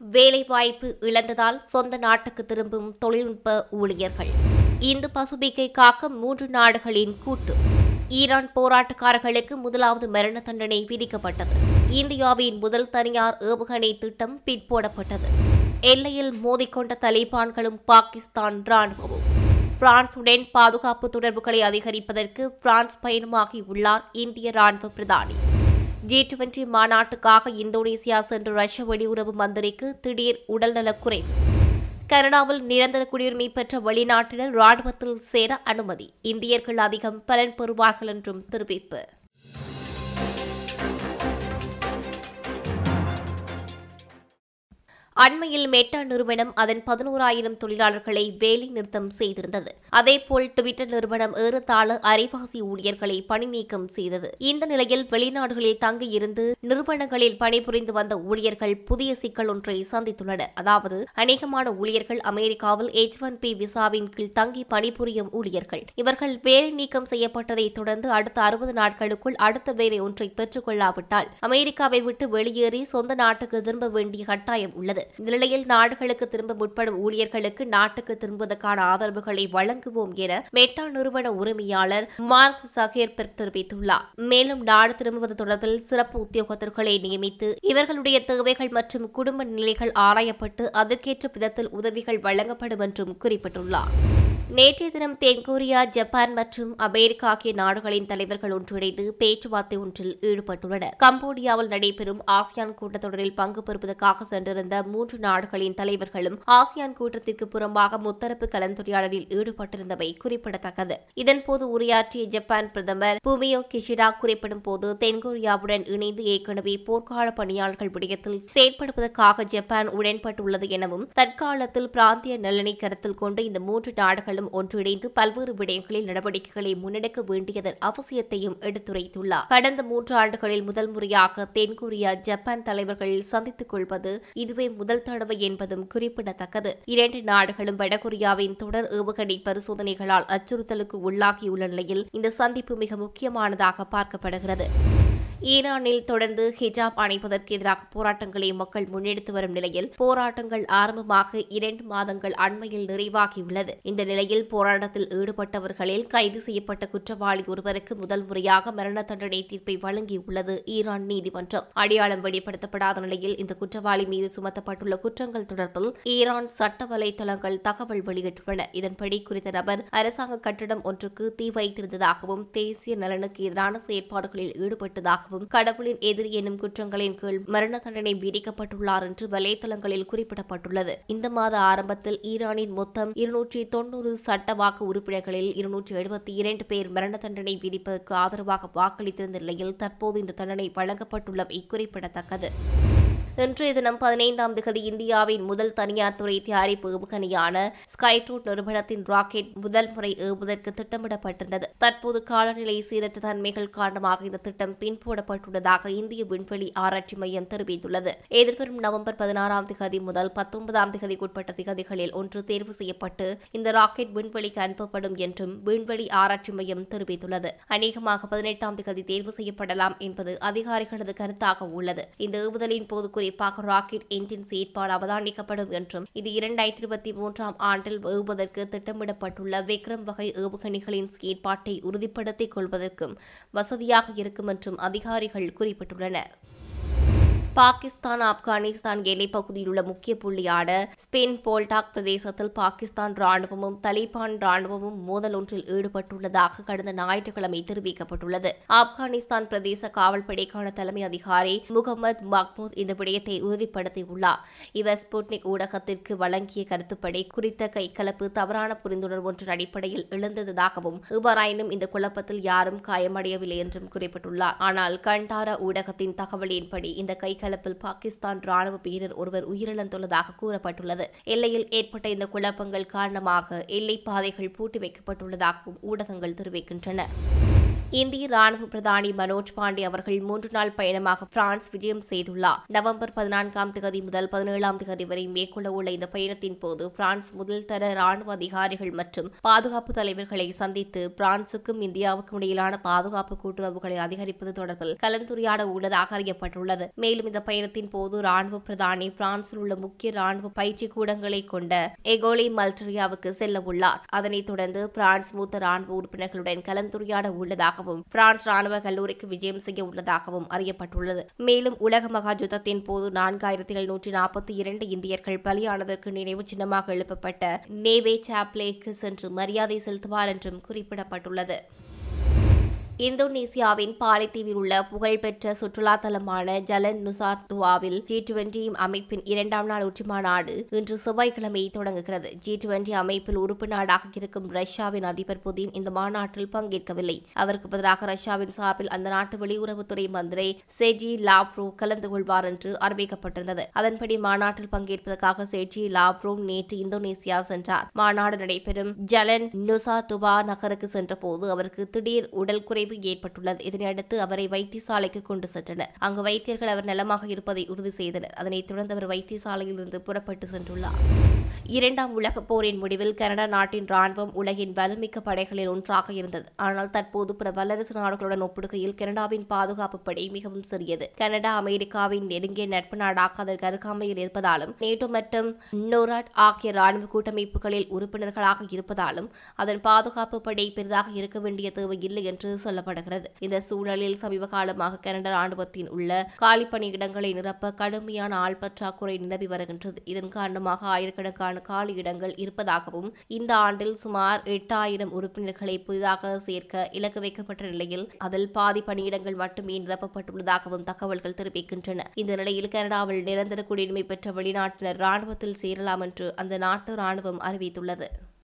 வேலைவாய்ப்பு இழந்ததால் சொந்த நாட்டுக்கு திரும்பும் தொழில்நுட்ப ஊழியர்கள். இந்து பசுபிக்கை காக்க மூன்று நாடுகளின் கூட்டு. ஈரான் போராட்டக்காரர்களுக்கு முதலாவது மரண தண்டனை விதிக்கப்பட்டது. இந்தியாவின் முதல் தனியார் ஏவுகணை திட்டம் பிற்போடப்பட்டது எல்லையில் மோதிக்கொண்ட தலிபான்களும் பாகிஸ்தான் ராணுவமும் பிரான்சுடன் பாதுகாப்பு தொடர்புகளை அதிகரிப்பதற்கு பிரான்ஸ் பயணமாகியுள்ளார் இந்திய ராணுவ பிரதானி. ஜி டுவெண்டி மாநாட்டுக்காக இந்தோனேசியா சென்ற ரஷ்ய வெளியுறவு மந்திரிக்கு திடீர் உடல்நலக்குறைவு கனடாவில் நிரந்தர குடியுரிமை பெற்ற வெளிநாட்டினர் ராணுவத்தில் சேர அனுமதி. இந்தியர்கள் அதிகம் பலன் பெறுவார்கள் என்றும் தெரிவிப்பு. அண்மையில் மெட்டா நிறுவனம் அதன் பதினோராயிரம் தொழிலாளர்களை வேலை நிறுத்தம் செய்திருந்தது. அதேபோல் டுவிட்டர் நிறுவனம் ஏறத்தாழ அரைவாசி ஊழியர்களை பணி நீக்கம் செய்தது. இந்த நிலையில் வெளிநாடுகளில் தங்கியிருந்து நிறுவனங்களில் பணிபுரிந்து வந்த ஊழியர்கள் புதிய சிக்கல் ஒன்றை சந்தித்துள்ளனர். அதாவது அநேகமான ஊழியர்கள் அமெரிக்காவில் எச் ஒன் பி விசாவின் கீழ் தங்கி பணிபுரியும் ஊழியர்கள். இவர்கள் வேலை நீக்கம் செய்யப்பட்டதை தொடர்ந்து அடுத்த அறுபது நாட்களுக்குள் அடுத்த வேலை ஒன்றை பெற்றுக்கொள்ளாவிட்டால் அமெரிக்காவை விட்டு வெளியேறி சொந்த நாட்டுக்கு திரும்ப வேண்டிய கட்டாயம் உள்ளது. இந்த நிலையில் நாடுகளுக்கு திரும்ப முற்படும் ஊழியர்களுக்கு நாட்டுக்கு திரும்புவதற்கான ஆதரவுகளை வழங்குவோம் என மெட்டா நிறுவன உரிமையாளர் மார்க் சகேர்பெர்க் தெரிவித்துள்ளார். மேலும் நாடு திரும்புவது தொடர்பில் சிறப்பு உத்தியோகத்தர்களை நியமித்து இவர்களுடைய தேவைகள் மற்றும் குடும்ப நிலைகள் ஆராயப்பட்டு அதற்கேற்ற விதத்தில் உதவிகள் வழங்கப்படும் என்றும் குறிப்பிட்டுள்ளார். நேற்றைய தினம் தென்கொரியா ஜப்பான் மற்றும் அமெரிக்கா ஆகிய நாடுகளின் தலைவர்கள் ஒன்றிணைந்து பேச்சுவார்த்தை ஒன்றில் ஈடுபட்டுள்ளனர். கம்போடியாவில் நடைபெறும் ஆசியான் கூட்டத்தொடரில் பங்கு பெறுவதற்காக சென்றிருந்த மூன்று நாடுகளின் தலைவர்களும் ஆசியான் கூட்டத்திற்கு புறம்பாக முத்தரப்பு கலந்துரையாடலில் ஈடுபட்டிருந்தவை குறிப்பிடத்தக்கது. இதன்போது உரையாற்றிய ஜப்பான் பிரதமர் புமியோ கிஷிடா குறிப்பிடும் போது தென்கொரியாவுடன் இணைந்து ஏற்கனவே போர்க்கால பணியாளர்கள் விடயத்தில் செயற்படுவதற்காக ஜப்பான் உடன்பட்டுள்ளது எனவும் தற்காலத்தில் பிராந்திய நலனை கருத்தில் கொண்டு இந்த மூன்று நாடுகளும் ஒன்றிணைந்து பல்வேறு விடயங்களில் நடவடிக்கைகளை முன்னெடுக்க வேண்டியதன் அவசியத்தையும் எடுத்துரைத்துள்ளார். கடந்த மூன்று ஆண்டுகளில் முதல் முறையாக தென்கொரியா ஜப்பான் தலைவர்கள் சந்தித்துக் கொள்வது இதுவே முதல் தடவை என்பதும் குறிப்பிடத்தக்கது. இரண்டு நாடுகளும் வடகொரியாவின் தொடர் ஏவுகணை பரிசோதனைகளால் அச்சுறுத்தலுக்கு உள்ளாகியுள்ள நிலையில் இந்த சந்திப்பு மிக முக்கியமானதாக பார்க்கப்படுகிறது. ஈரானில் தொடர்ந்து ஹிஜாப் அணைப்பதற்கு எதிராக போராட்டங்களை மக்கள் முன்னெடுத்து வரும் நிலையில் போராட்டங்கள் ஆரம்பமாக இரண்டு மாதங்கள் அண்மையில் நிறைவாகியுள்ளது. இந்த நிலையில் போராட்டத்தில் ஈடுபட்டவர்களில் கைது செய்யப்பட்ட குற்றவாளி ஒருவருக்கு முதல் முறையாக மரண தண்டனை தீர்ப்பை வழங்கியுள்ளது ஈரான் நீதிமன்றம். அடையாளம் வெளிப்படுத்தப்படாத நிலையில் இந்த குற்றவாளி மீது சுமத்தப்பட்டுள்ள குற்றங்கள் தொடர்பில் ஈரான் சட்ட வலைதளங்கள் தகவல் வெளியிட்டுள்ளன. இதன்படி குறித்த நபர் அரசாங்க கட்டிடம் ஒன்றுக்கு தீ வைத்திருந்ததாகவும் தேசிய நலனுக்கு எதிரான செயற்பாடுகளில் ஈடுபட்டதாகவும் கடவுளின் எதிரி எனும் குற்றங்களின் கீழ் மரண தண்டனை விதிக்கப்பட்டுள்ளார் என்று வலைதளங்களில் குறிப்பிடப்பட்டுள்ளது. இந்த மாத ஆரம்பத்தில் ஈரானின் மொத்தம் இருநூற்றி தொன்னூறு சட்ட வாக்கு உறுப்பினர்களில் இருநூற்றி எழுபத்தி இரண்டு பேர் மரண தண்டனை விதிப்பதற்கு ஆதரவாக வாக்களித்திருந்த நிலையில் தற்போது இந்த தண்டனை வழங்கப்பட்டுள்ளமை குறிப்பிடத்தக்கது. இன்றைய தினம் பதினைந்தாம் திகதி இந்தியாவின் முதல் தனியார் துறை தயாரிப்பு ஏவுகணையான ஸ்கைட்ரூட் நிறுவனத்தின் ராக்கெட் முதல் முறை ஏவுவதற்கு திட்டமிடப்பட்டிருந்தது. தற்போது காலநிலை சீரற்ற தன்மைகள் காரணமாக இந்த திட்டம் பின்போடப்பட்டுள்ளதாக இந்திய விண்வெளி ஆராய்ச்சி மையம் தெரிவித்துள்ளது. எதிர்வரும் நவம்பர் பதினாறாம் திகதி முதல் பத்தொன்பதாம் திகதிக்குட்பட்ட திகதிகளில் ஒன்று தேர்வு செய்யப்பட்டு இந்த ராக்கெட் விண்வெளிக்கு அனுப்பப்படும் என்றும் விண்வெளி ஆராய்ச்சி மையம் தெரிவித்துள்ளது. அநேகமாக பதினெட்டாம் திகதி தேர்வு செய்யப்படலாம் என்பது அதிகாரிகளது கருத்தாக உள்ளது. இந்த ஏவுதலின் போது குறிப்பாக ராக்கெட் என்ஜின் செயற்பாடு அவதானிக்கப்படும் என்றும் இது இரண்டாயிரத்தி இருபத்தி மூன்றாம் ஆண்டில் ஏவுவதற்கு திட்டமிடப்பட்டுள்ள விக்ரம் வகை ஏவுகணைகளின் செயற்பாட்டை உறுதிப்படுத்திக் கொள்வதற்கும் வசதியாக இருக்கும் என்றும் அதிகாரிகள் குறிப்பிட்டுள்ளனர். பாகிஸ்தான் ஆப்கானிஸ்தான் எல்லைப்பகுதியில் உள்ள முக்கிய புள்ளியான ஸ்பெயின் போல்டாக் பிரதேசத்தில் பாகிஸ்தான் ராணுவமும் தலிபான் ராணுவமும் மோதல் ஒன்றில் ஈடுபட்டுள்ளதாக கடந்த ஞாயிற்றுக்கிழமை தெரிவிக்கப்பட்டுள்ளது. ஆப்கானிஸ்தான் பிரதேச காவல்படைக்கான தலைமை அதிகாரி முகமது மஹ்மூத் இந்த விடயத்தை உறுதிப்படுத்தியுள்ளார். இவர் ஸ்புட்னிக் ஊடகத்திற்கு வழங்கிய கருத்துப்படி குறித்த கைகலப்பு தவறான புரிந்துணர்வு ஒன்றின் அடிப்படையில் எழுந்ததாகவும் இவ்வாறாயினும் இந்த குழப்பத்தில் யாரும் காயமடையவில்லை என்றும் குறிப்பிட்டுள்ளார். ஆனால் கண்டாரா ஊடகத்தின் தகவலின்படி இந்த கைகலப்பில் பாகிஸ்தான் ராணுவ வீரர் ஒருவர் உயிரிழந்துள்ளதாக கூறப்பட்டுள்ளது. எல்லையில் ஏற்பட்ட இந்த குழப்பங்கள் காரணமாக எல்லை பாதைகள் பூட்டி வைக்கப்பட்டுள்ளதாகவும் ஊடகங்கள் தெரிவிக்கின்றன. இந்திய ராணுவ பிரதானி மனோஜ் பாண்டே அவர்கள் மூன்று நாள் பயணமாக பிரான்ஸ் விஜயம் செய்துள்ளார். நவம்பர் பதினான்காம் தேதி முதல் பதினேழாம் தேதி வரை மேற்கொள்ள உள்ள இந்த பயணத்தின் போது பிரான்ஸ் முதல் தர ராணுவ அதிகாரிகள் மற்றும் பாதுகாப்பு தலைவர்களை சந்தித்து பிரான்சுக்கும் இந்தியாவுக்கும் இடையிலான பாதுகாப்பு கூட்டுறவுகளை அதிகரிப்பது தொடர்பில் கலந்துரையாட உள்ளதாக அறியப்பட்டுள்ளது. மேலும் இந்த பயணத்தின் போது ராணுவ பிரதானி பிரான்சில் உள்ள முக்கிய ராணுவ பயிற்சி கூடங்களை கொண்ட எகோலி மல்டரியாவுக்கு செல்ல உள்ளார் அதனைத் தொடர்ந்து பிரான்ஸ் மூத்த ராணுவ உறுப்பினர்களுடன் கலந்துரையாட உள்ளதாகவும் பிரான்ஸ் ராணுவ கல்லூரிக்கு விஜயம் செய்ய உள்ளதாகவும் அறியப்பட்டுள்ளது. மேலும் உலக மகா யுத்தத்தின் போது நான்காயிரத்தி எழுநூற்றி நாற்பத்தி இரண்டு இந்தியர்கள் பலியானதற்கு நினைவு சின்னமாக எழுப்பப்பட்ட நேவே சாப்லேக்கு சென்று மரியாதை செலுத்துவார் என்றும் குறிப்பிடப்பட்டுள்ளது. இந்தோனேசியாவின் பாலைத்தீவில் உள்ள புகழ்பெற்ற சுற்றுலா தலமான ஜலன் நுசாத்துவாவில் ஜி டுவெண்டி அமைப்பின் இரண்டாம் நாள் உச்சி மாநாடு இன்று செவ்வாய்க்கிழமை தொடங்குகிறது. ஜி டுவெண்டி அமைப்பில் உறுப்பு நாடாக இருக்கும் ரஷ்யாவின் அதிபர் புதின் இந்த மாநாட்டில் பங்கேற்கவில்லை. அவருக்கு பதிலாக ரஷ்யாவின் சார்பில் அந்த நாட்டு வெளியுறவுத்துறை மந்திரி செஜி லாப்ரோ கலந்து கொள்வார் என்று அறிவிக்கப்பட்டிருந்தது. அதன்படி மாநாட்டில் பங்கேற்பதற்காக செஜி லாப்ரோ நேற்று இந்தோனேசியா சென்றார். மாநாடு நடைபெறும் ஜலன் நுசாத்துவா நகருக்கு சென்றபோது அவருக்கு திடீர் உடல் குறைவு ஏற்பட்டுள்ளது. இதனையடுத்து அவரை வைத்தியசாலைக்கு கொண்டு சென்றனர். அங்கு வைத்தியர்கள் அவர் நலமாக இருப்பதை உறுதி செய்தனர். அதனைத் தொடர்ந்து அவர் வைத்தியசாலையிலிருந்து புறப்பட்டு சென்றுள்ளார். இரண்டாம் உலகப் போரின் முடிவில் கனடா நாட்டின் ராணுவம் உலகின் வலுமிக்க படைகளில் ஒன்றாக இருந்தது. ஆனால் தற்போது பிற வல்லரசு நாடுகளுடன் ஒப்பிடுகையில் கனடாவின் பாதுகாப்பு படை மிகவும் சிறியது. கனடா அமெரிக்காவின் நெருங்கிய நட்பு நாடாக அதற்கு அருகாமையில் இருப்பதாலும் நேட்டோ மற்றும் நோராட் ஆகிய ராணுவ கூட்டமைப்புகளில் உறுப்பினர்களாக இருப்பதாலும் அதன் பாதுகாப்பு படை பெரிதாக இருக்க வேண்டிய தேவை இல்லை என்று சொல்ல சொல்லப்படுகிறது இந்த சூழலில் சமீப காலமாக கனடா ராணுவத்தின் உள்ள காலிப்பணி இடங்களை நிரப்ப கடுமையான ஆள் பற்றாக்குறை நிலவி வருகின்றது. இதன் காரணமாக ஆயிரக்கணக்கான காலி இடங்கள் இருப்பதாகவும் இந்த ஆண்டில் சுமார் எட்டாயிரம் உறுப்பினர்களை புதிதாக சேர்க்க இலக்கு வைக்கப்பட்ட நிலையில் அதில் பாதி பணியிடங்கள் மட்டுமே நிரப்பப்பட்டுள்ளதாகவும் தகவல்கள் தெரிவிக்கின்றன. இந்த நிலையில் கனடாவில் நிரந்தர குடியுரிமை பெற்ற வெளிநாட்டினர் ராணுவத்தில் சேரலாம் என்று அந்த நாட்டு ராணுவம் அறிவித்துள்ளது.